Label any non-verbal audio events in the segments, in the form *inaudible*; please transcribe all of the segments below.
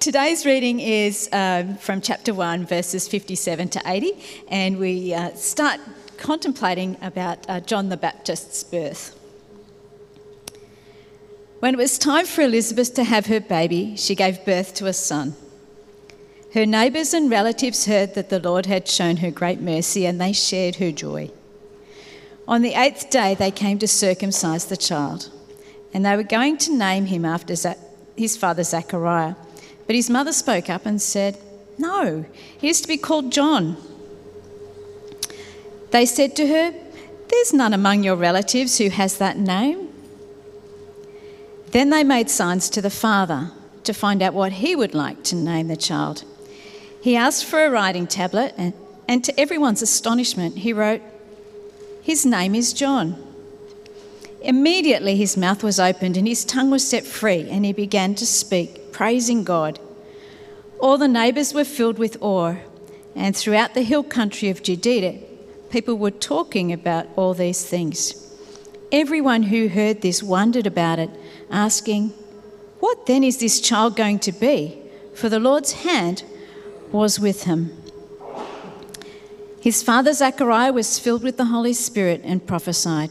Today's reading is um, from chapter 1, verses 57 to 80, and we uh, start contemplating about uh, John the Baptist's birth. When it was time for Elizabeth to have her baby, she gave birth to a son. Her neighbours and relatives heard that the Lord had shown her great mercy, and they shared her joy. On the eighth day, they came to circumcise the child, and they were going to name him after his father Zechariah. But his mother spoke up and said, No, he is to be called John. They said to her, There's none among your relatives who has that name. Then they made signs to the father to find out what he would like to name the child. He asked for a writing tablet, and, and to everyone's astonishment, he wrote, His name is John. Immediately his mouth was opened and his tongue was set free, and he began to speak, praising God. All the neighbours were filled with awe, and throughout the hill country of Judea, people were talking about all these things. Everyone who heard this wondered about it, asking, What then is this child going to be? For the Lord's hand was with him. His father Zechariah was filled with the Holy Spirit and prophesied.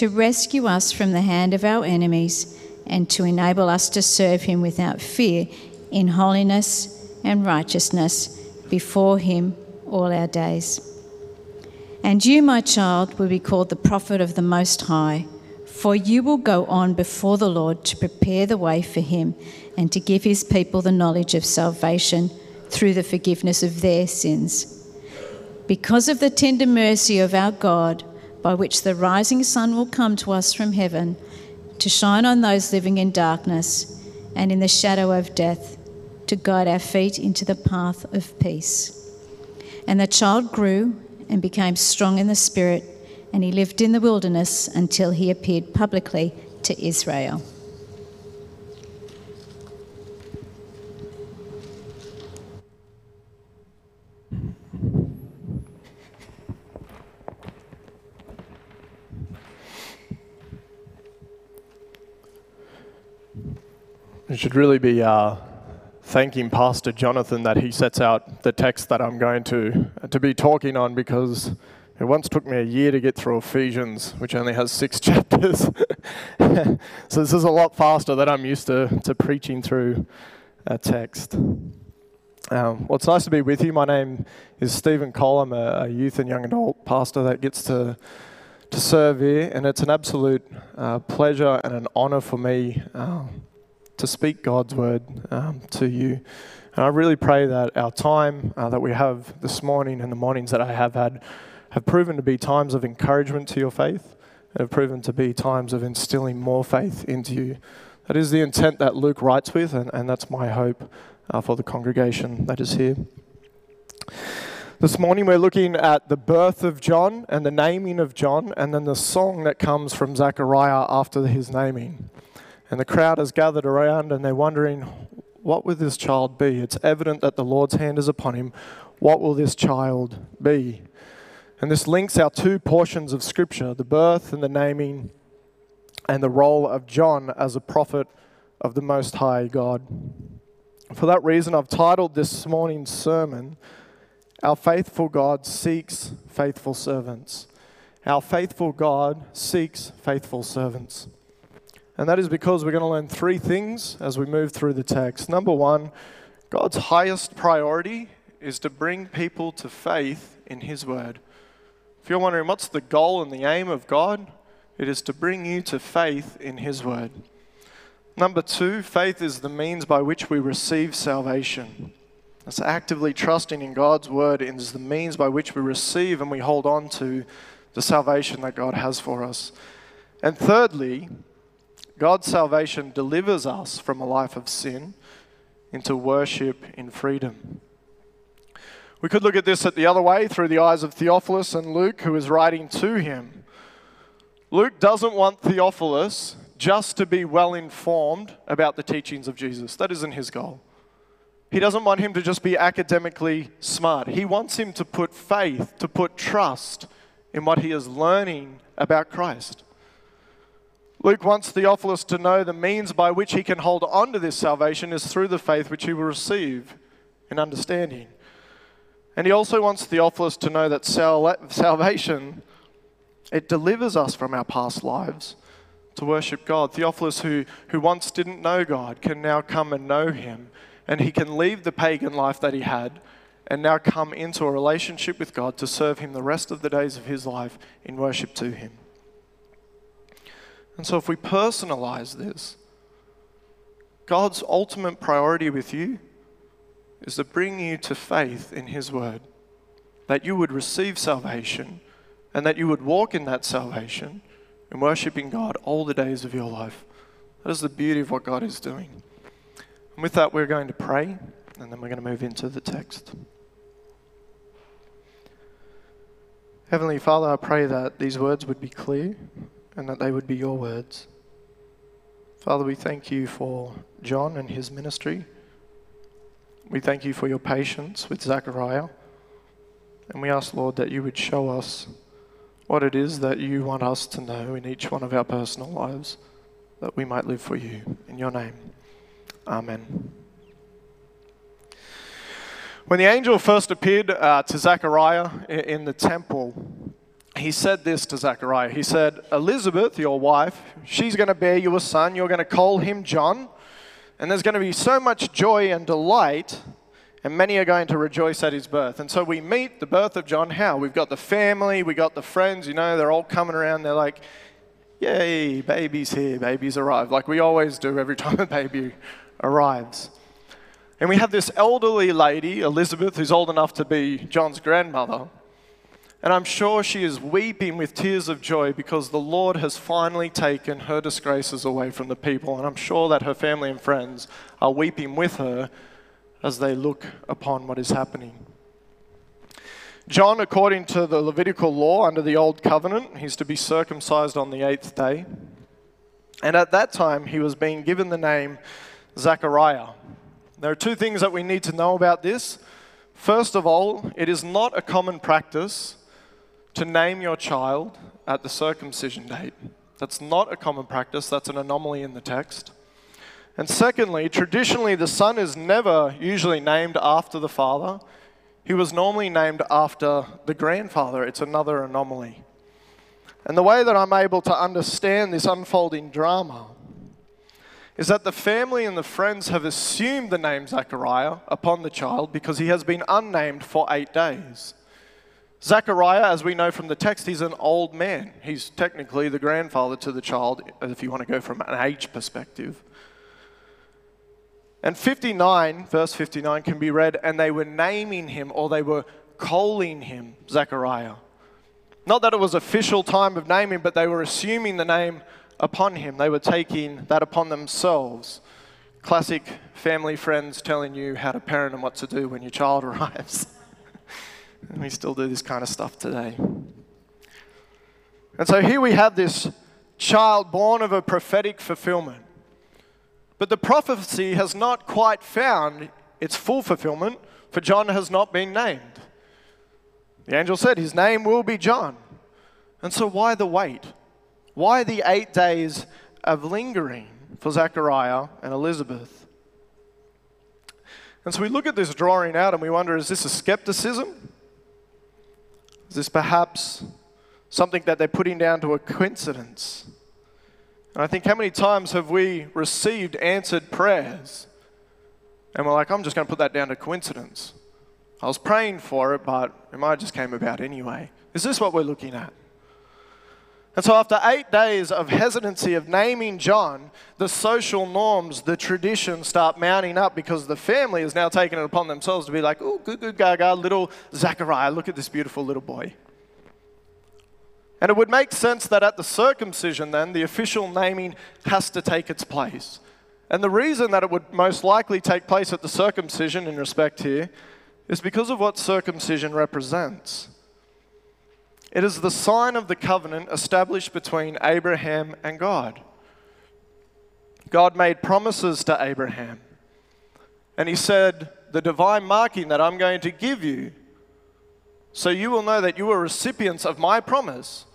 to rescue us from the hand of our enemies and to enable us to serve him without fear in holiness and righteousness before him all our days. And you, my child, will be called the prophet of the Most High, for you will go on before the Lord to prepare the way for him and to give his people the knowledge of salvation through the forgiveness of their sins. Because of the tender mercy of our God, by which the rising sun will come to us from heaven to shine on those living in darkness and in the shadow of death, to guide our feet into the path of peace. And the child grew and became strong in the spirit, and he lived in the wilderness until he appeared publicly to Israel. We should really be uh, thanking Pastor Jonathan that he sets out the text that I'm going to to be talking on because it once took me a year to get through Ephesians, which only has six *laughs* chapters. so this is a lot faster than I'm used to, to preaching through a text. Um, well, it's nice to be with you. My name is Stephen Cole. I'm a, a youth and young adult pastor that gets to to serve here, and it's an absolute uh, pleasure and an honour for me. Uh, to speak God's word um, to you. And I really pray that our time uh, that we have this morning and the mornings that I have had have proven to be times of encouragement to your faith, and have proven to be times of instilling more faith into you. That is the intent that Luke writes with, and, and that's my hope uh, for the congregation that is here. This morning we're looking at the birth of John and the naming of John, and then the song that comes from Zechariah after his naming. And the crowd has gathered around and they're wondering, what will this child be? It's evident that the Lord's hand is upon him. What will this child be? And this links our two portions of Scripture the birth and the naming, and the role of John as a prophet of the Most High God. For that reason, I've titled this morning's sermon, Our Faithful God Seeks Faithful Servants. Our faithful God seeks faithful servants. And that is because we're going to learn three things as we move through the text. Number one, God's highest priority is to bring people to faith in His Word. If you're wondering what's the goal and the aim of God, it is to bring you to faith in His Word. Number two, faith is the means by which we receive salvation. That's actively trusting in God's Word and is the means by which we receive and we hold on to the salvation that God has for us. And thirdly, God's salvation delivers us from a life of sin into worship in freedom. We could look at this at the other way through the eyes of Theophilus and Luke, who is writing to him. Luke doesn't want Theophilus just to be well informed about the teachings of Jesus. That isn't his goal. He doesn't want him to just be academically smart. He wants him to put faith, to put trust in what he is learning about Christ. Luke wants Theophilus to know the means by which he can hold on to this salvation is through the faith which he will receive in understanding. And he also wants Theophilus to know that sal- salvation it delivers us from our past lives to worship God. Theophilus, who, who once didn't know God, can now come and know him. And he can leave the pagan life that he had and now come into a relationship with God to serve him the rest of the days of his life in worship to him. And so, if we personalize this, God's ultimate priority with you is to bring you to faith in His Word, that you would receive salvation and that you would walk in that salvation and worshiping God all the days of your life. That is the beauty of what God is doing. And with that, we're going to pray and then we're going to move into the text. Heavenly Father, I pray that these words would be clear and that they would be your words. Father, we thank you for John and his ministry. We thank you for your patience with Zechariah. And we ask, Lord, that you would show us what it is that you want us to know in each one of our personal lives, that we might live for you. In your name, Amen. When the angel first appeared uh, to Zechariah in the temple, he said this to Zechariah. He said, Elizabeth, your wife, she's going to bear you a son. You're going to call him John. And there's going to be so much joy and delight, and many are going to rejoice at his birth. And so we meet the birth of John how? We've got the family, we've got the friends, you know, they're all coming around. They're like, Yay, baby's here, baby's arrived. Like we always do every *laughs* time a baby arrives. And we have this elderly lady, Elizabeth, who's old enough to be John's grandmother. And I'm sure she is weeping with tears of joy because the Lord has finally taken her disgraces away from the people. And I'm sure that her family and friends are weeping with her as they look upon what is happening. John, according to the Levitical law under the Old Covenant, he's to be circumcised on the eighth day. And at that time, he was being given the name Zechariah. There are two things that we need to know about this. First of all, it is not a common practice to name your child at the circumcision date. That's not a common practice, that's an anomaly in the text. And secondly, traditionally, the son is never usually named after the father. He was normally named after the grandfather. It's another anomaly. And the way that I'm able to understand this unfolding drama is that the family and the friends have assumed the name Zechariah upon the child because he has been unnamed for eight days. Zechariah, as we know from the text, he's an old man. He's technically the grandfather to the child, if you want to go from an age perspective. And 59, verse 59, can be read, and they were naming him or they were calling him Zechariah. Not that it was official time of naming, but they were assuming the name upon him. They were taking that upon themselves. Classic family friends telling you how to parent and what to do when your child *laughs* arrives. And we still do this kind of stuff today. And so here we have this child born of a prophetic fulfillment. But the prophecy has not quite found its full fulfillment, for John has not been named. The angel said his name will be John. And so, why the wait? Why the eight days of lingering for Zechariah and Elizabeth? And so, we look at this drawing out and we wonder is this a skepticism? Is this perhaps something that they're putting down to a coincidence? And I think how many times have we received answered prayers and we're like, I'm just going to put that down to coincidence. I was praying for it, but it might just came about anyway. Is this what we're looking at? And so, after eight days of hesitancy of naming John, the social norms, the traditions start mounting up because the family is now taking it upon themselves to be like, oh, good, good, gaga, little Zechariah, look at this beautiful little boy. And it would make sense that at the circumcision, then, the official naming has to take its place. And the reason that it would most likely take place at the circumcision, in respect here, is because of what circumcision represents. It is the sign of the covenant established between Abraham and God. God made promises to Abraham. And he said, The divine marking that I'm going to give you, so you will know that you are recipients of my promise,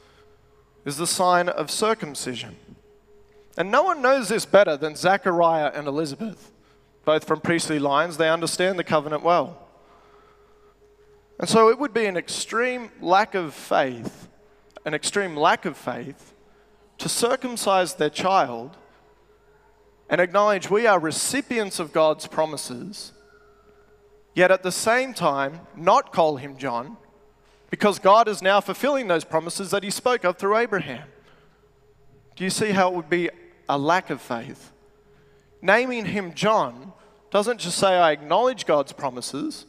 is the sign of circumcision. And no one knows this better than Zechariah and Elizabeth, both from priestly lines. They understand the covenant well. And so it would be an extreme lack of faith, an extreme lack of faith, to circumcise their child and acknowledge we are recipients of God's promises, yet at the same time not call him John, because God is now fulfilling those promises that he spoke of through Abraham. Do you see how it would be a lack of faith? Naming him John doesn't just say I acknowledge God's promises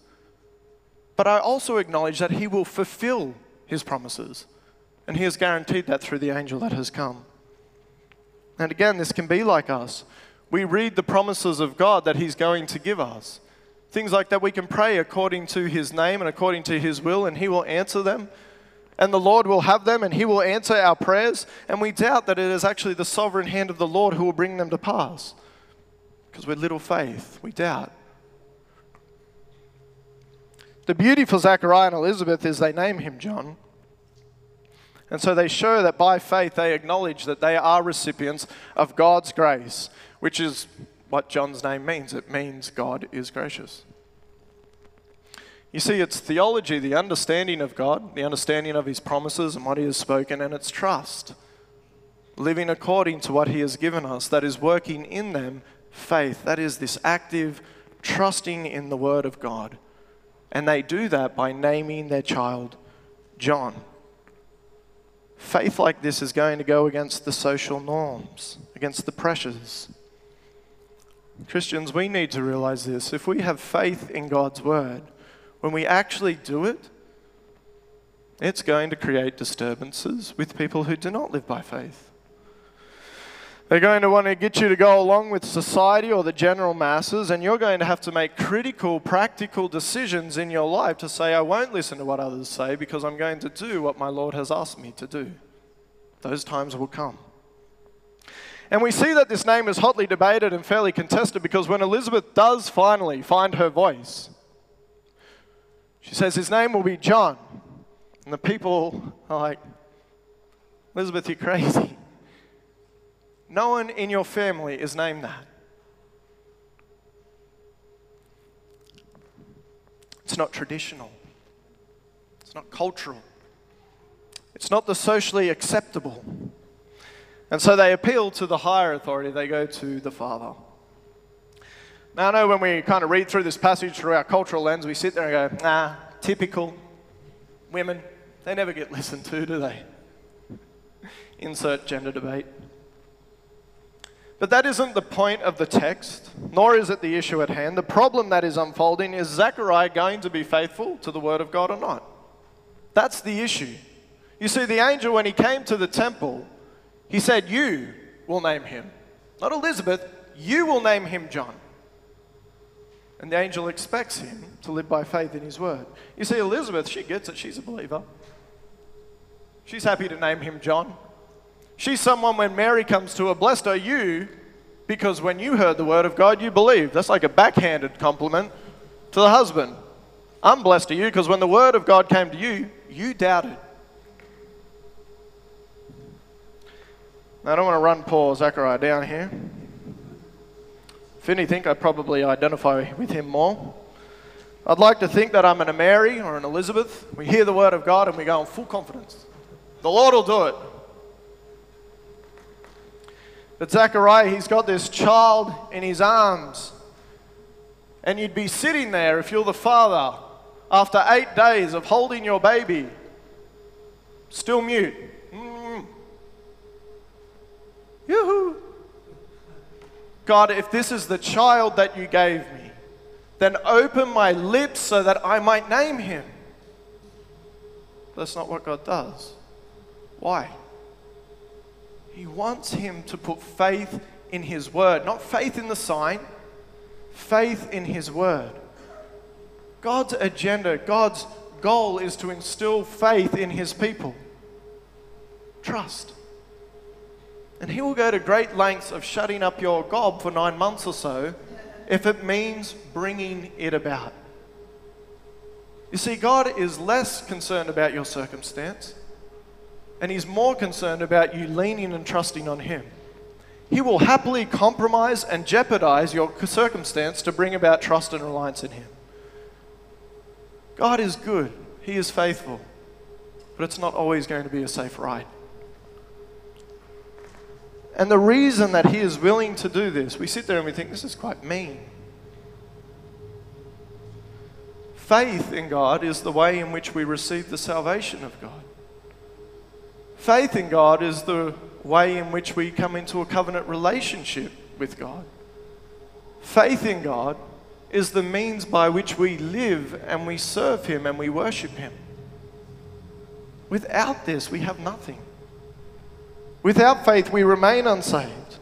but I also acknowledge that He will fulfill His promises. And He has guaranteed that through the angel that has come. And again, this can be like us. We read the promises of God that He's going to give us. Things like that we can pray according to His name and according to His will, and He will answer them. And the Lord will have them, and He will answer our prayers. And we doubt that it is actually the sovereign hand of the Lord who will bring them to pass. Because we're little faith, we doubt. The beauty for Zechariah and Elizabeth is they name him John. And so they show that by faith they acknowledge that they are recipients of God's grace, which is what John's name means. It means God is gracious. You see, it's theology, the understanding of God, the understanding of His promises and what He has spoken, and it's trust. Living according to what He has given us, that is working in them faith. That is this active trusting in the Word of God. And they do that by naming their child John. Faith like this is going to go against the social norms, against the pressures. Christians, we need to realize this. If we have faith in God's word, when we actually do it, it's going to create disturbances with people who do not live by faith. They're going to want to get you to go along with society or the general masses, and you're going to have to make critical, practical decisions in your life to say, I won't listen to what others say because I'm going to do what my Lord has asked me to do. Those times will come. And we see that this name is hotly debated and fairly contested because when Elizabeth does finally find her voice, she says his name will be John. And the people are like, Elizabeth, you're crazy. No one in your family is named that. It's not traditional. It's not cultural. It's not the socially acceptable. And so they appeal to the higher authority, they go to the Father. Now, I know when we kind of read through this passage through our cultural lens, we sit there and go, nah, typical women, they never get *laughs* listened to, do they? Insert gender debate. But that isn't the point of the text, nor is it the issue at hand. The problem that is unfolding is Zechariah going to be faithful to the word of God or not? That's the issue. You see, the angel, when he came to the temple, he said, You will name him. Not Elizabeth, you will name him John. And the angel expects him to live by faith in his word. You see, Elizabeth, she gets it, she's a believer. She's happy to name him John. She's someone when Mary comes to her, blessed are you, because when you heard the word of God, you believed. That's like a backhanded compliment to the husband. I'm blessed to you because when the word of God came to you, you doubted. Now, I don't want to run poor Zechariah down here. If anything, I probably identify with him more. I'd like to think that I'm an a Mary or an Elizabeth. We hear the word of God and we go in full confidence. The Lord will do it. But Zechariah, he's got this child in his arms. And you'd be sitting there if you're the father after eight days of holding your baby, still mute. Mm. Yoo-hoo. God, if this is the child that you gave me, then open my lips so that I might name him. That's not what God does. Why? He wants him to put faith in his word, not faith in the sign, faith in his word. God's agenda, God's goal is to instill faith in his people. Trust. And he will go to great lengths of shutting up your gob for nine months or so if it means bringing it about. You see, God is less concerned about your circumstance, and He's more concerned about you leaning and trusting on Him. He will happily compromise and jeopardize your circumstance to bring about trust and reliance in Him. God is good, He is faithful, but it's not always going to be a safe ride. And the reason that He is willing to do this, we sit there and we think this is quite mean. Faith in God is the way in which we receive the salvation of God. Faith in God is the way in which we come into a covenant relationship with God. Faith in God is the means by which we live and we serve Him and we worship Him. Without this, we have nothing. Without faith, we remain unsaved.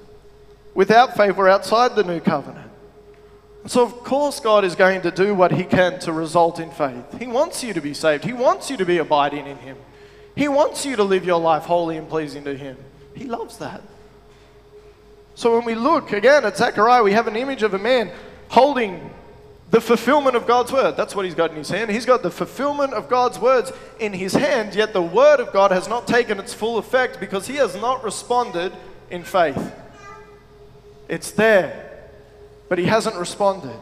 Without faith, we're outside the new covenant. So, of course, God is going to do what He can to result in faith. He wants you to be saved, He wants you to be abiding in Him, He wants you to live your life holy and pleasing to Him. He loves that. So, when we look again at Zechariah, we have an image of a man holding the fulfillment of God's word. That's what he's got in his hand. He's got the fulfillment of God's words in his hand, yet the word of God has not taken its full effect because he has not responded in faith. It's there but he hasn't responded.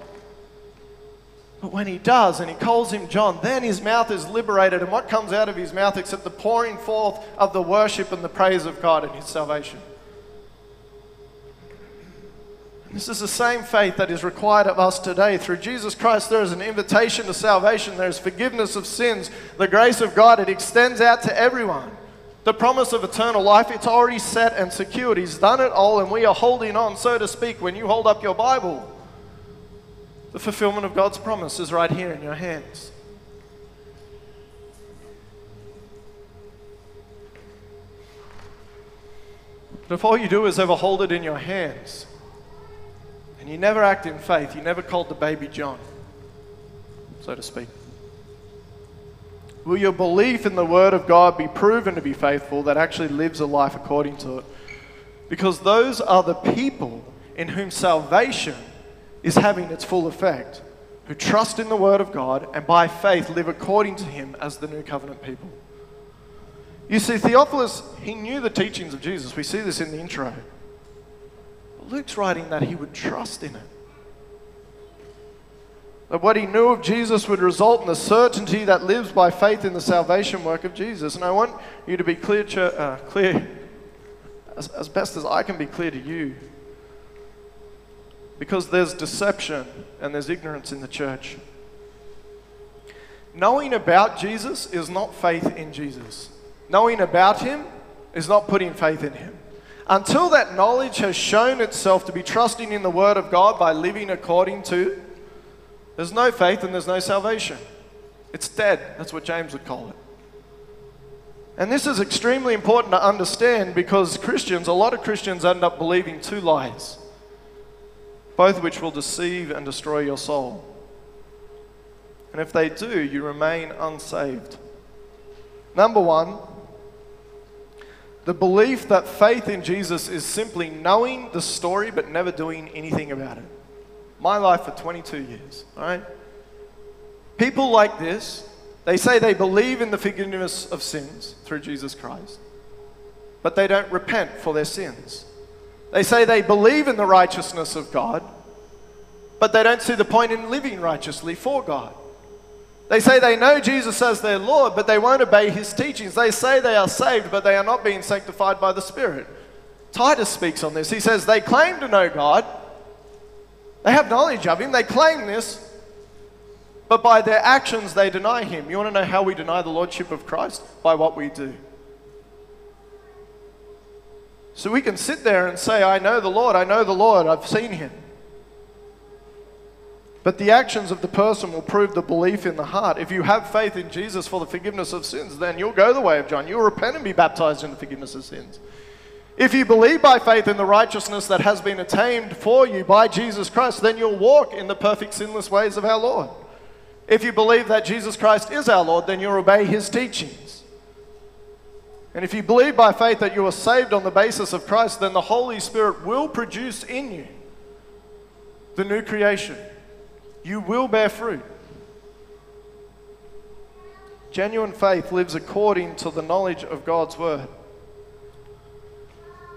But when he does, and he calls him John, then his mouth is liberated. And what comes out of his mouth except the pouring forth of the worship and the praise of God and his salvation? This is the same faith that is required of us today. Through Jesus Christ, there is an invitation to salvation, there is forgiveness of sins, the grace of God, it extends out to everyone. The promise of eternal life, it's already set and secured. He's done it all, and we are holding on, so to speak, when you hold up your Bible. The fulfillment of God's promise is right here in your hands. But if all you do is ever hold it in your hands, and you never act in faith, you never called the baby John, so to speak. Will your belief in the Word of God be proven to be faithful that actually lives a life according to it? Because those are the people in whom salvation is having its full effect, who trust in the Word of God and by faith live according to Him as the new covenant people. You see, Theophilus, he knew the teachings of Jesus. We see this in the intro. But Luke's writing that he would trust in it that what he knew of Jesus would result in the certainty that lives by faith in the salvation work of Jesus. And I want you to be clear, uh, clear as, as best as I can be clear to you. Because there's deception and there's ignorance in the church. Knowing about Jesus is not faith in Jesus. Knowing about him is not putting faith in him. Until that knowledge has shown itself to be trusting in the Word of God by living according to there's no faith and there's no salvation. It's dead. That's what James would call it. And this is extremely important to understand because Christians, a lot of Christians end up believing two lies, both which will deceive and destroy your soul. And if they do, you remain unsaved. Number one, the belief that faith in Jesus is simply knowing the story but never doing anything about it my life for 22 years, all right? People like this, they say they believe in the forgiveness of sins through Jesus Christ, but they don't repent for their sins. They say they believe in the righteousness of God, but they don't see the point in living righteously for God. They say they know Jesus as their Lord, but they won't obey his teachings. They say they are saved, but they are not being sanctified by the Spirit. Titus speaks on this. He says they claim to know God, they have knowledge of him, they claim this, but by their actions they deny him. You want to know how we deny the lordship of Christ? By what we do. So we can sit there and say, I know the Lord, I know the Lord, I've seen him. But the actions of the person will prove the belief in the heart. If you have faith in Jesus for the forgiveness of sins, then you'll go the way of John. You'll repent and be baptized in the forgiveness of sins. If you believe by faith in the righteousness that has been attained for you by Jesus Christ, then you'll walk in the perfect sinless ways of our Lord. If you believe that Jesus Christ is our Lord, then you'll obey his teachings. And if you believe by faith that you are saved on the basis of Christ, then the Holy Spirit will produce in you the new creation. You will bear fruit. Genuine faith lives according to the knowledge of God's word.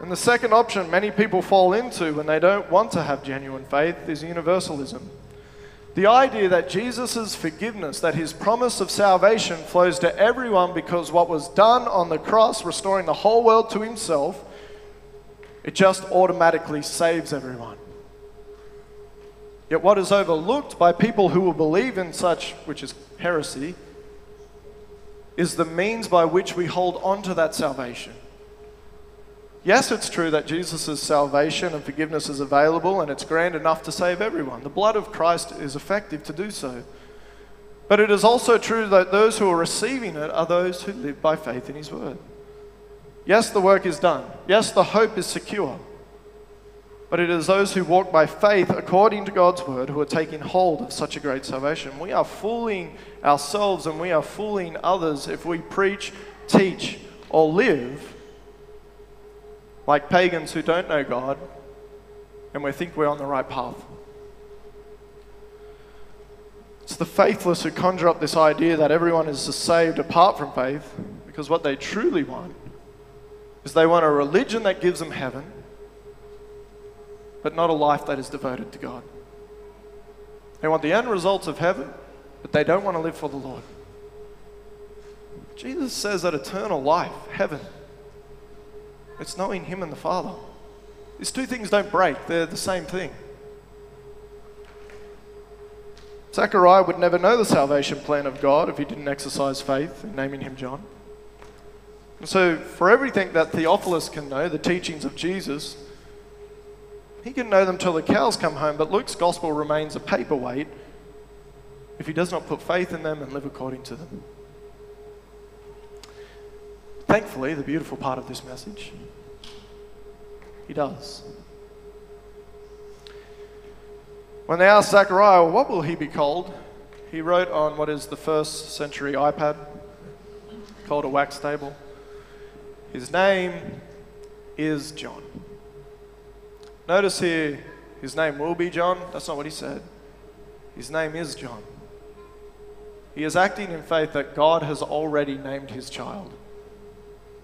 And the second option many people fall into when they don't want to have genuine faith is universalism. The idea that Jesus' forgiveness, that his promise of salvation flows to everyone because what was done on the cross, restoring the whole world to himself, it just automatically saves everyone. Yet, what is overlooked by people who will believe in such, which is heresy, is the means by which we hold on to that salvation. Yes, it's true that Jesus' salvation and forgiveness is available and it's grand enough to save everyone. The blood of Christ is effective to do so. But it is also true that those who are receiving it are those who live by faith in His word. Yes, the work is done. Yes, the hope is secure. But it is those who walk by faith according to God's word who are taking hold of such a great salvation. We are fooling ourselves and we are fooling others if we preach, teach, or live like pagans who don't know God, and we think we're on the right path. It's the faithless who conjure up this idea that everyone is saved apart from faith, because what they truly want is they want a religion that gives them heaven, but not a life that is devoted to God. They want the end results of heaven, but they don't want to live for the Lord. Jesus says that eternal life, heaven, it's knowing Him and the Father. These two things don't break, they're the same thing. Zechariah would never know the salvation plan of God if he didn't exercise faith in naming him John. And so, for everything that Theophilus can know, the teachings of Jesus, he can know them till the cows come home, but Luke's gospel remains a paperweight if he does not put faith in them and live according to them. Thankfully, the beautiful part of this message, he does. When they asked Zechariah, well, what will he be called? He wrote on what is the first century iPad called a wax table. His name is John. Notice here, his name will be John. That's not what he said. His name is John. He is acting in faith that God has already named his child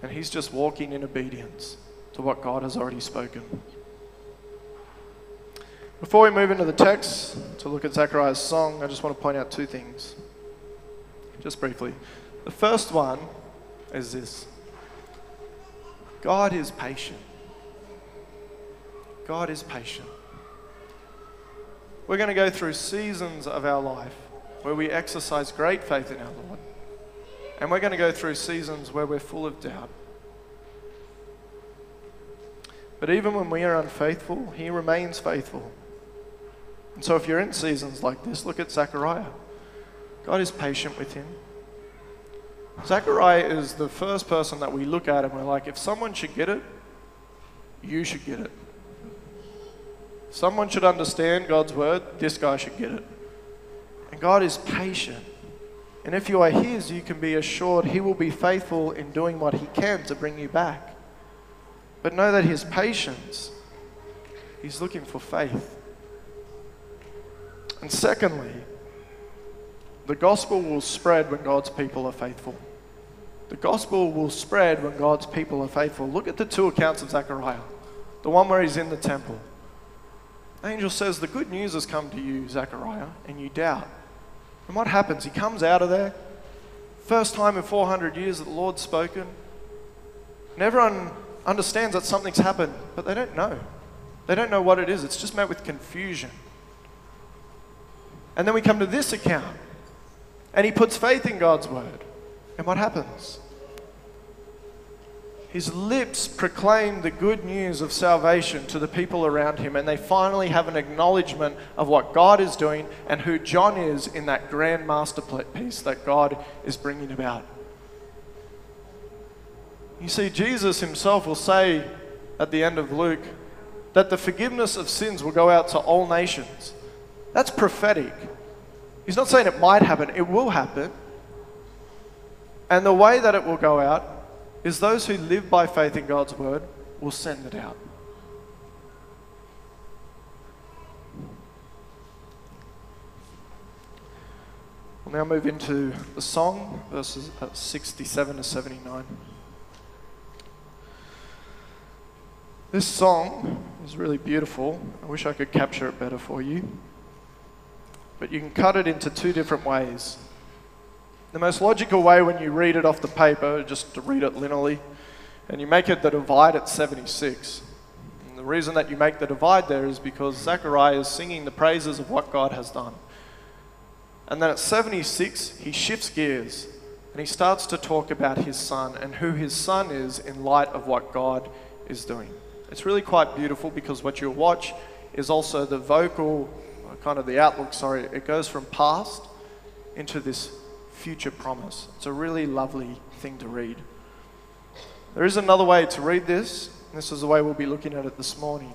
and he's just walking in obedience to what God has already spoken. Before we move into the text to look at Zechariah's song, I just want to point out two things, just briefly. The first one is this God is patient. God is patient. We're going to go through seasons of our life where we exercise great faith in our Lord and we're going to go through seasons where we're full of doubt. But even when we are unfaithful, He remains faithful. And so if you're in seasons like this, look at Zechariah. God is patient with him. Zechariah is the first person that we look at and we're like, if someone should get it, you should get it. Someone should understand God's word, this guy should get it. And God is patient. And if you are His, you can be assured He will be faithful in doing what He can to bring you back. But know that His patience, He's looking for faith. And secondly, the gospel will spread when God's people are faithful. The gospel will spread when God's people are faithful. Look at the two accounts of Zechariah. The one where he's in the temple. The angel says, The good news has come to you, Zechariah, and you doubt. And what happens? He comes out of there. First time in 400 years that the Lord's spoken. And everyone understands that something's happened, but they don't know. They don't know what it is. It's just met with confusion. And then we come to this account, and he puts faith in God's word. And what happens? His lips proclaim the good news of salvation to the people around him, and they finally have an acknowledgement of what God is doing and who John is in that grand masterpiece that God is bringing about. You see, Jesus himself will say at the end of Luke that the forgiveness of sins will go out to all nations. That's prophetic. He's not saying it might happen, it will happen. And the way that it will go out is those who live by faith in God's word will send it out. We'll now move into the song, verses uh, 67 to 79. This song is really beautiful. I wish I could capture it better for you. But you can cut it into two different ways. The most logical way when you read it off the paper, just to read it linearly, and you make it the divide at 76. And the reason that you make the divide there is because Zechariah is singing the praises of what God has done. And then at 76, he shifts gears and he starts to talk about his son and who his son is in light of what God is doing. It's really quite beautiful because what you'll watch is also the vocal, kind of the outlook, sorry, it goes from past into this future promise. It's a really lovely thing to read. There is another way to read this. This is the way we'll be looking at it this morning.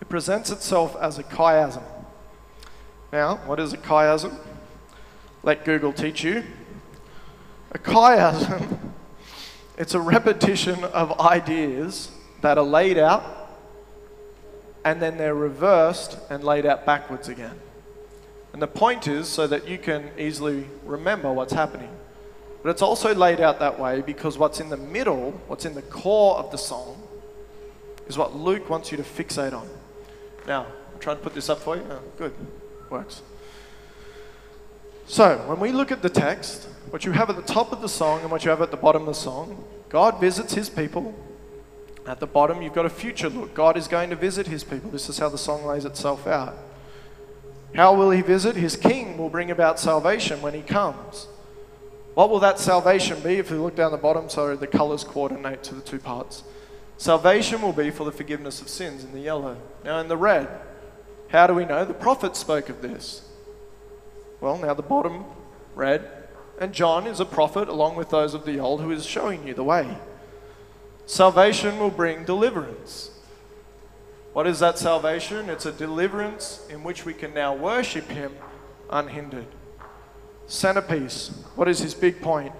It presents itself as a chiasm. Now, what is a chiasm? Let Google teach you. A chiasm, *laughs* it's a repetition of ideas that are laid out and then they're reversed and laid out backwards again. And the point is so that you can easily remember what's happening. But it's also laid out that way because what's in the middle, what's in the core of the song, is what Luke wants you to fixate on. Now, I'm trying to put this up for you. Oh, good, works. So, when we look at the text, what you have at the top of the song and what you have at the bottom of the song, God visits his people. At the bottom, you've got a future look. God is going to visit his people. This is how the song lays itself out. How will he visit? His king will bring about salvation when he comes. What will that salvation be? If we look down the bottom, so the colors coordinate to the two parts. Salvation will be for the forgiveness of sins in the yellow. Now, in the red, how do we know? The prophet spoke of this. Well, now the bottom, red, and John is a prophet along with those of the old who is showing you the way. Salvation will bring deliverance. What is that salvation? It's a deliverance in which we can now worship Him unhindered. Centerpiece. What is his big point?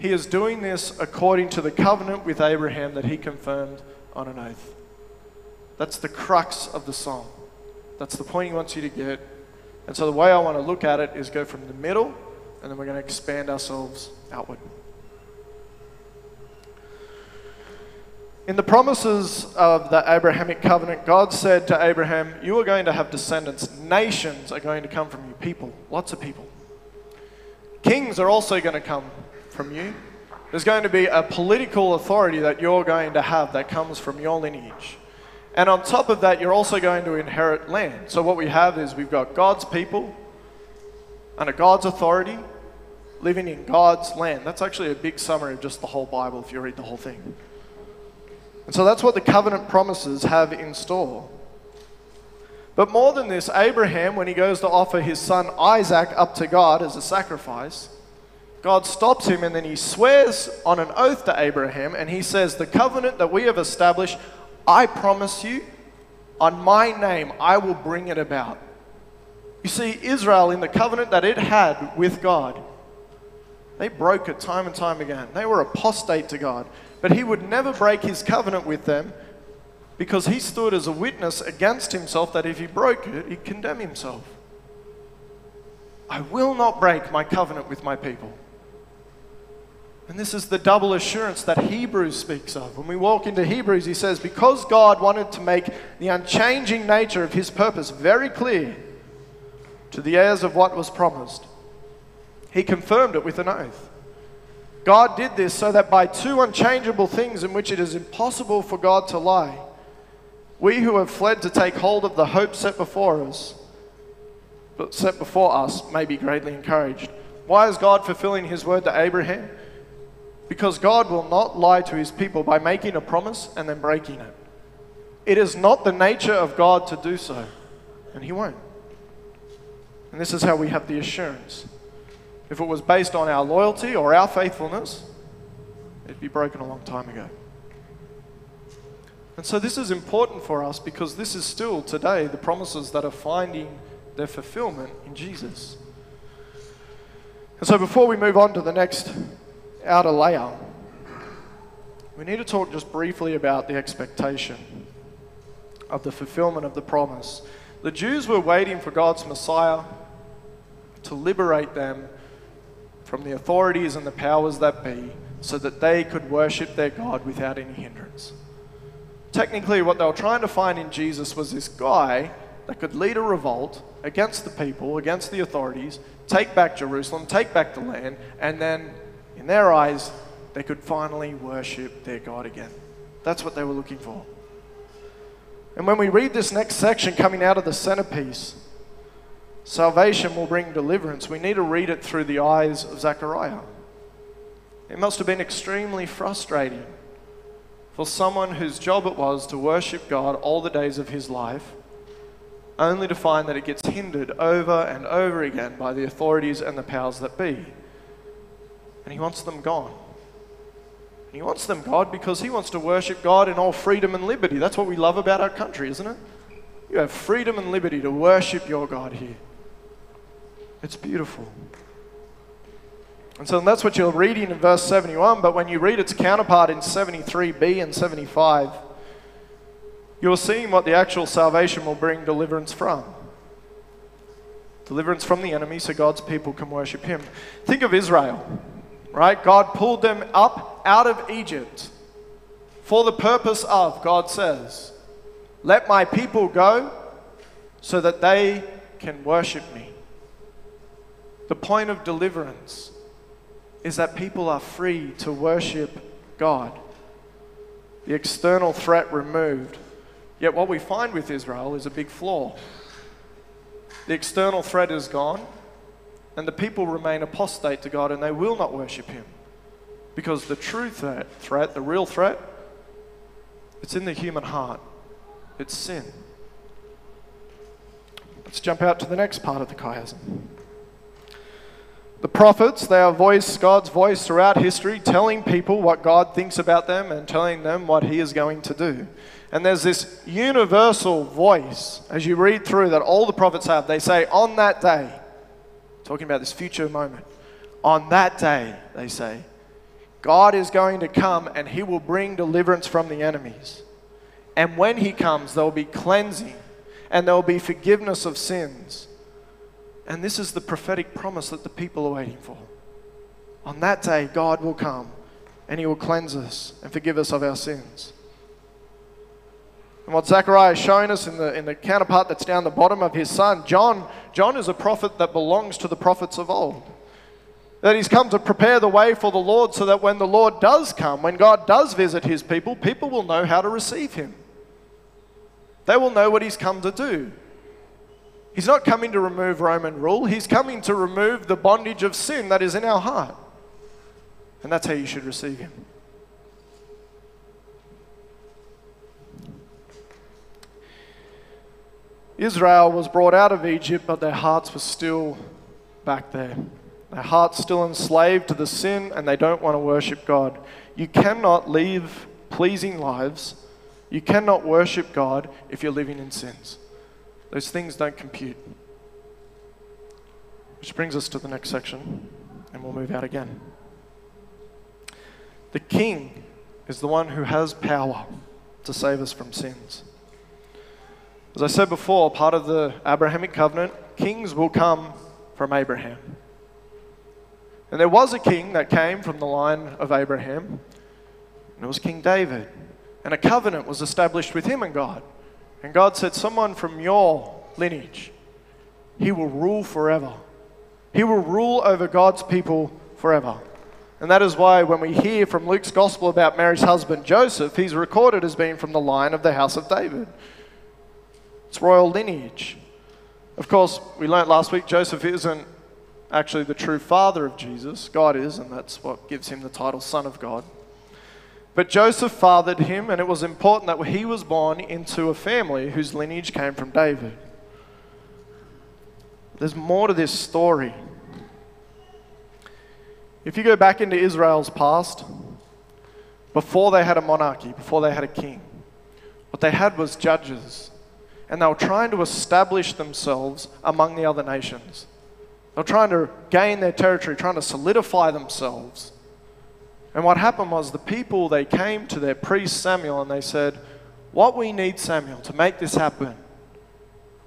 He is doing this according to the covenant with Abraham that he confirmed on an oath. That's the crux of the song. That's the point he wants you to get. And so the way I want to look at it is go from the middle, and then we're going to expand ourselves outward. In the promises of the Abrahamic covenant, God said to Abraham, You are going to have descendants. Nations are going to come from you. People, lots of people. Kings are also going to come from you. There's going to be a political authority that you're going to have that comes from your lineage. And on top of that, you're also going to inherit land. So, what we have is we've got God's people under God's authority living in God's land. That's actually a big summary of just the whole Bible if you read the whole thing. And so that's what the covenant promises have in store. But more than this, Abraham, when he goes to offer his son Isaac up to God as a sacrifice, God stops him and then he swears on an oath to Abraham and he says, The covenant that we have established, I promise you, on my name, I will bring it about. You see, Israel, in the covenant that it had with God, they broke it time and time again. They were apostate to God. But he would never break his covenant with them because he stood as a witness against himself that if he broke it, he'd condemn himself. I will not break my covenant with my people. And this is the double assurance that Hebrews speaks of. When we walk into Hebrews, he says, Because God wanted to make the unchanging nature of his purpose very clear to the heirs of what was promised, he confirmed it with an oath. God did this so that by two unchangeable things in which it is impossible for God to lie, we who have fled to take hold of the hope set before us, but set before us, may be greatly encouraged. Why is God fulfilling his word to Abraham? Because God will not lie to his people by making a promise and then breaking it. It is not the nature of God to do so, and he won't. And this is how we have the assurance. If it was based on our loyalty or our faithfulness, it'd be broken a long time ago. And so this is important for us because this is still today the promises that are finding their fulfillment in Jesus. And so before we move on to the next outer layer, we need to talk just briefly about the expectation of the fulfillment of the promise. The Jews were waiting for God's Messiah to liberate them from the authorities and the powers that be so that they could worship their God without any hindrance. Technically, what they were trying to find in Jesus was this guy that could lead a revolt against the people, against the authorities, take back Jerusalem, take back the land, and then, in their eyes, they could finally worship their God again. That's what they were looking for. And when we read this next section coming out of the centerpiece, salvation will bring deliverance, we need to read it through the eyes of Zechariah. It must have been extremely frustrating for someone whose job it was to worship God all the days of his life only to find that it gets hindered over and over again by the authorities and the powers that be. And he wants them gone. And he wants them God because he wants to worship God in all freedom and liberty. That's what we love about our country, isn't it? You have freedom and liberty to worship your God here. It's beautiful. And so that's what you're reading in verse 71, but when you read its counterpart in 73b and 75, you're seeing what the actual salvation will bring deliverance from. Deliverance from the enemy so God's people can worship Him. Think of Israel, right? God pulled them up out of Egypt for the purpose of, God says, let my people go so that they can worship me. The point of deliverance is that people are free to worship God. The external threat removed Yet, what we find with Israel is a big flaw. The external threat is gone, and the people remain apostate to God and they will not worship Him. Because the true threat, threat the real threat, it's in the human heart. It's sin. Let's jump out to the next part of the chiasm. The prophets, they are voiced God's voice throughout history, telling people what God thinks about them and telling them what He is going to do. And there's this universal voice as you read through that all the prophets have. They say, On that day, talking about this future moment, on that day, they say, God is going to come and he will bring deliverance from the enemies. And when he comes, there will be cleansing and there will be forgiveness of sins. And this is the prophetic promise that the people are waiting for. On that day, God will come and he will cleanse us and forgive us of our sins. And what Zechariah is showing us in the, in the counterpart that's down the bottom of his son, John, John is a prophet that belongs to the prophets of old. That he's come to prepare the way for the Lord so that when the Lord does come, when God does visit his people, people will know how to receive him. They will know what he's come to do. He's not coming to remove Roman rule, he's coming to remove the bondage of sin that is in our heart. And that's how you should receive him. Israel was brought out of Egypt, but their hearts were still back there. Their hearts still enslaved to the sin, and they don't want to worship God. You cannot live pleasing lives. You cannot worship God if you're living in sins. Those things don't compute. Which brings us to the next section, and we'll move out again. The king is the one who has power to save us from sins. As I said before, part of the Abrahamic covenant, kings will come from Abraham. And there was a king that came from the line of Abraham, and it was King David. And a covenant was established with him and God. And God said, Someone from your lineage, he will rule forever. He will rule over God's people forever. And that is why when we hear from Luke's gospel about Mary's husband Joseph, he's recorded as being from the line of the house of David. It's royal lineage. Of course, we learnt last week Joseph isn't actually the true father of Jesus. God is, and that's what gives him the title Son of God. But Joseph fathered him, and it was important that he was born into a family whose lineage came from David. There's more to this story. If you go back into Israel's past, before they had a monarchy, before they had a king, what they had was judges. And they were trying to establish themselves among the other nations. They were trying to gain their territory, trying to solidify themselves. And what happened was the people, they came to their priest Samuel and they said, What we need, Samuel, to make this happen,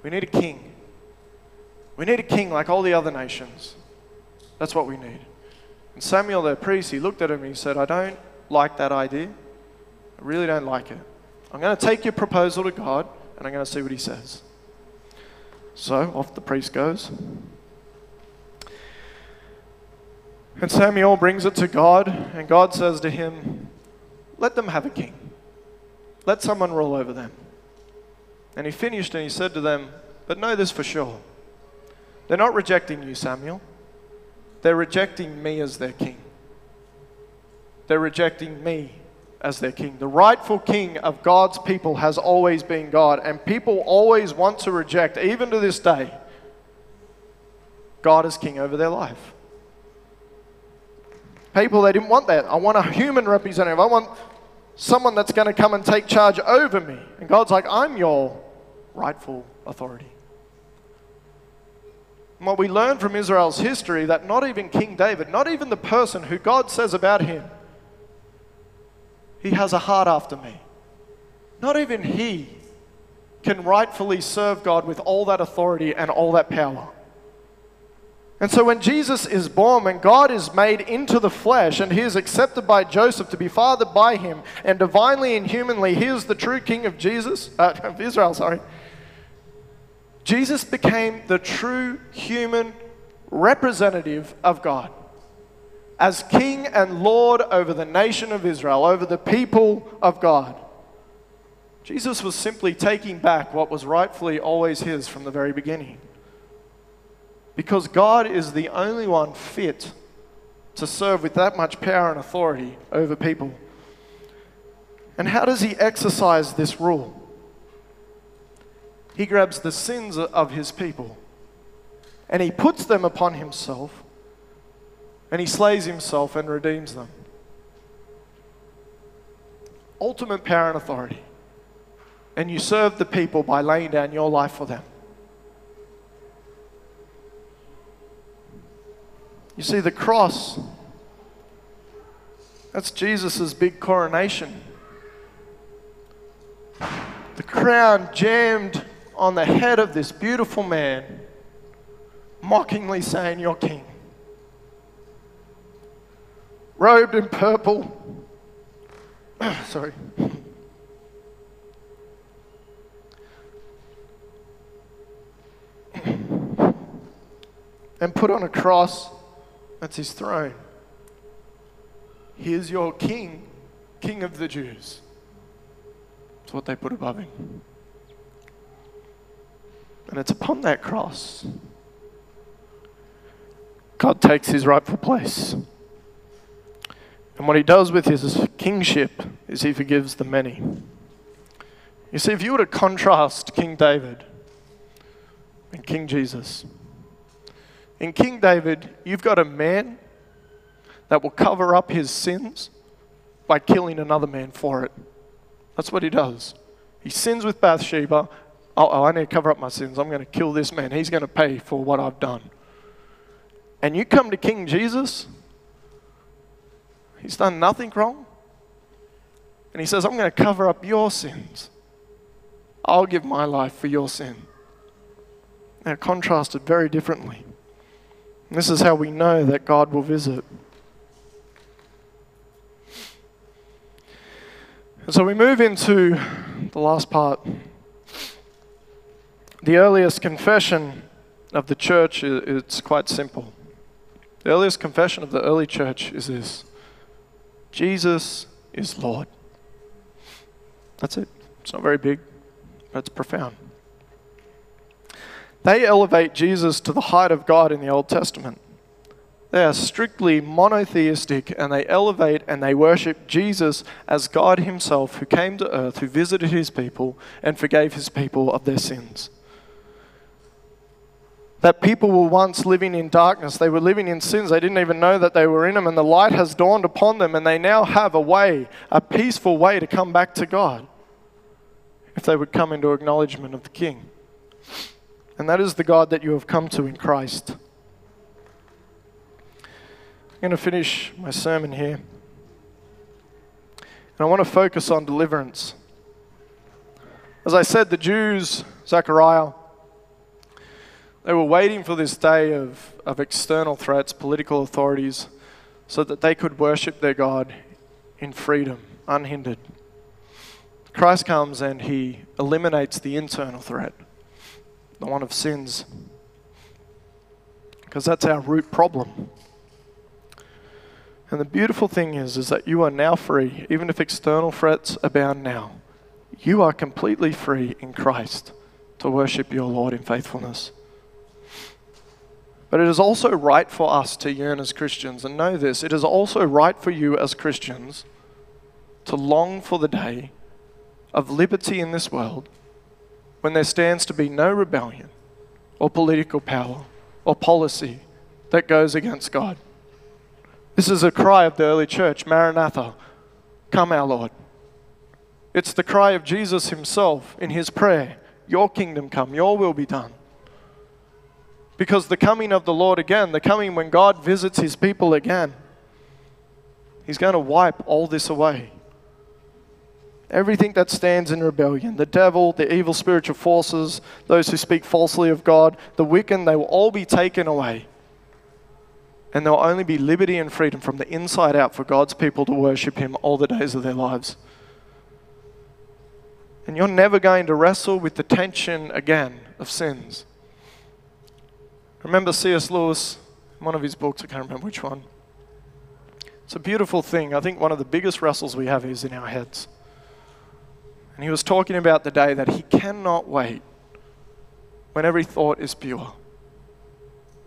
we need a king. We need a king like all the other nations. That's what we need. And Samuel, their priest, he looked at him and he said, I don't like that idea. I really don't like it. I'm going to take your proposal to God and I'm going to see what he says. So off the priest goes. And Samuel brings it to God, and God says to him, Let them have a king. Let someone rule over them. And he finished and he said to them, But know this for sure. They're not rejecting you, Samuel. They're rejecting me as their king. They're rejecting me as their king. The rightful king of God's people has always been God, and people always want to reject, even to this day, God as king over their life. People, they didn't want that. I want a human representative. I want someone that's going to come and take charge over me. And God's like, I'm your rightful authority. And what we learn from Israel's history that not even King David, not even the person who God says about him, he has a heart after me. Not even he can rightfully serve God with all that authority and all that power. And so when Jesus is born, when God is made into the flesh and he is accepted by Joseph to be fathered by him, and divinely and humanly, he is the true king of Jesus, *laughs* uh, of Israel, sorry. Jesus became the true human representative of God as king and lord over the nation of Israel, over the people of God. Jesus was simply taking back what was rightfully always his from the very beginning. Because God is the only one fit to serve with that much power and authority over people. And how does he exercise this rule? He grabs the sins of his people and he puts them upon himself and he slays himself and redeems them. Ultimate power and authority. And you serve the people by laying down your life for them. You see, the cross, that's Jesus' big coronation. The crown jammed on the head of this beautiful man, mockingly saying, You're king robed in purple. *clears throat* Sorry. *clears throat* and put on a cross. That's his throne. Here's your king, king of the Jews. That's what they put above him. And it's upon that cross God takes his rightful place. And what he does with his kingship is he forgives the many. You see, if you were to contrast King David and King Jesus, in King David, you've got a man that will cover up his sins by killing another man for it. That's what he does. He sins with Bathsheba. Oh, oh I need to cover up my sins. I'm going to kill this man. He's going to pay for what I've done. And you come to King Jesus, He's done nothing wrong. And he says, I'm going to cover up your sins. I'll give my life for your sin. They're contrasted very differently. This is how we know that God will visit. And so we move into the last part. The earliest confession of the church is quite simple. The earliest confession of the early church is this Jesus is Lord. That's it. It's not very big, but it's profound. They elevate Jesus to the height of God in the Old Testament. They are strictly monotheistic and they elevate and they worship Jesus as God Himself who came to earth, who visited His people and forgave His people of their sins. That people were once living in darkness, they were living in sins, they didn't even know that they were in them, and the light has dawned upon them, and they now have a way, a peaceful way to come back to God if they would come into acknowledgement of the King. And that is the God that you have come to in Christ I'm going to finish my sermon here. And I want to focus on deliverance. As I said, the Jews, Zechariah, they were waiting for this day of, of external threats, political authorities, so that they could worship their God in freedom, unhindered. Christ comes and he eliminates the internal threat, the one of sins, because that's our root problem. And the beautiful thing is, is that you are now free, even if external threats abound now. You are completely free in Christ to worship your Lord in faithfulness. But it is also right for us to yearn as Christians, and know this it is also right for you as Christians to long for the day of liberty in this world when there stands to be no rebellion or political power or policy that goes against God. This is a cry of the early church Maranatha, come, our Lord. It's the cry of Jesus himself in his prayer Your kingdom come, your will be done. Because the coming of the Lord again, the coming when God visits his people again, he's going to wipe all this away. Everything that stands in rebellion, the devil, the evil spiritual forces, those who speak falsely of God, the wicked, they will all be taken away. And there will only be liberty and freedom from the inside out for God's people to worship Him all the days of their lives. And you're never going to wrestle with the tension again of sins. Remember C.S. Lewis, one of his books, I can't remember which one. It's a beautiful thing. I think one of the biggest wrestles we have is in our heads. And he was talking about the day that he cannot wait when every thought is pure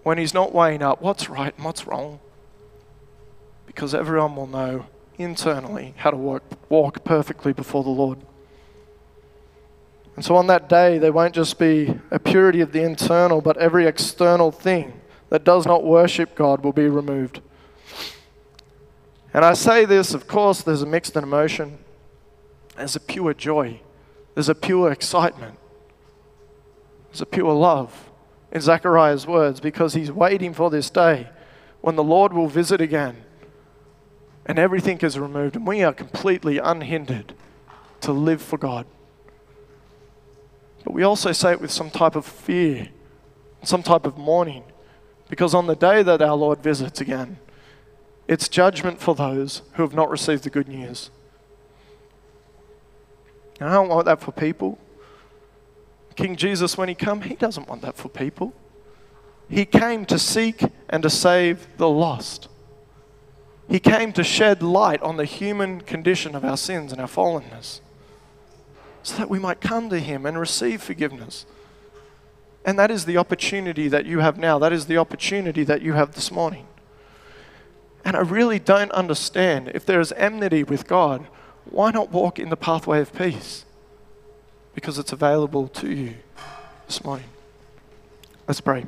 when he's not weighing up what's right and what's wrong. Because everyone will know internally how to walk, walk perfectly before the Lord. And so on that day, there won't just be a purity of the internal, but every external thing that does not worship God will be removed. And I say this, of course, there's a mixed emotion. There's a pure joy. There's a pure excitement. There's a pure love in Zechariah's words because he's waiting for this day when the Lord will visit again and everything is removed and we are completely unhindered to live for God. But we also say it with some type of fear, some type of mourning, because on the day that our Lord visits again, it's judgment for those who have not received the good news. And I don't want that for people. King Jesus, when he came, he doesn't want that for people. He came to seek and to save the lost. He came to shed light on the human condition of our sins and our fallenness so that we might come to him and receive forgiveness. And that is the opportunity that you have now. That is the opportunity that you have this morning. And I really don't understand if there is enmity with God, why not walk in the pathway of peace? because it's available to you this morning. Let's pray.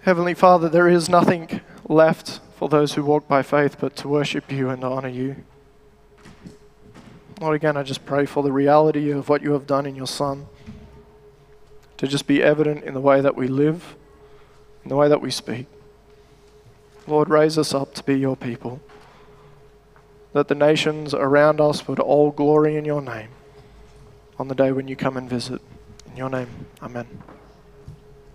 Heavenly Father, there is nothing left for those who walk by faith but to worship you and honor you. Lord, again, I just pray for the reality of what you have done in your Son to just be evident in the way that we live, in the way that we speak. Lord, raise us up to be your people that the nations around us would all glory in your name on the day when you come and visit. In your name, amen.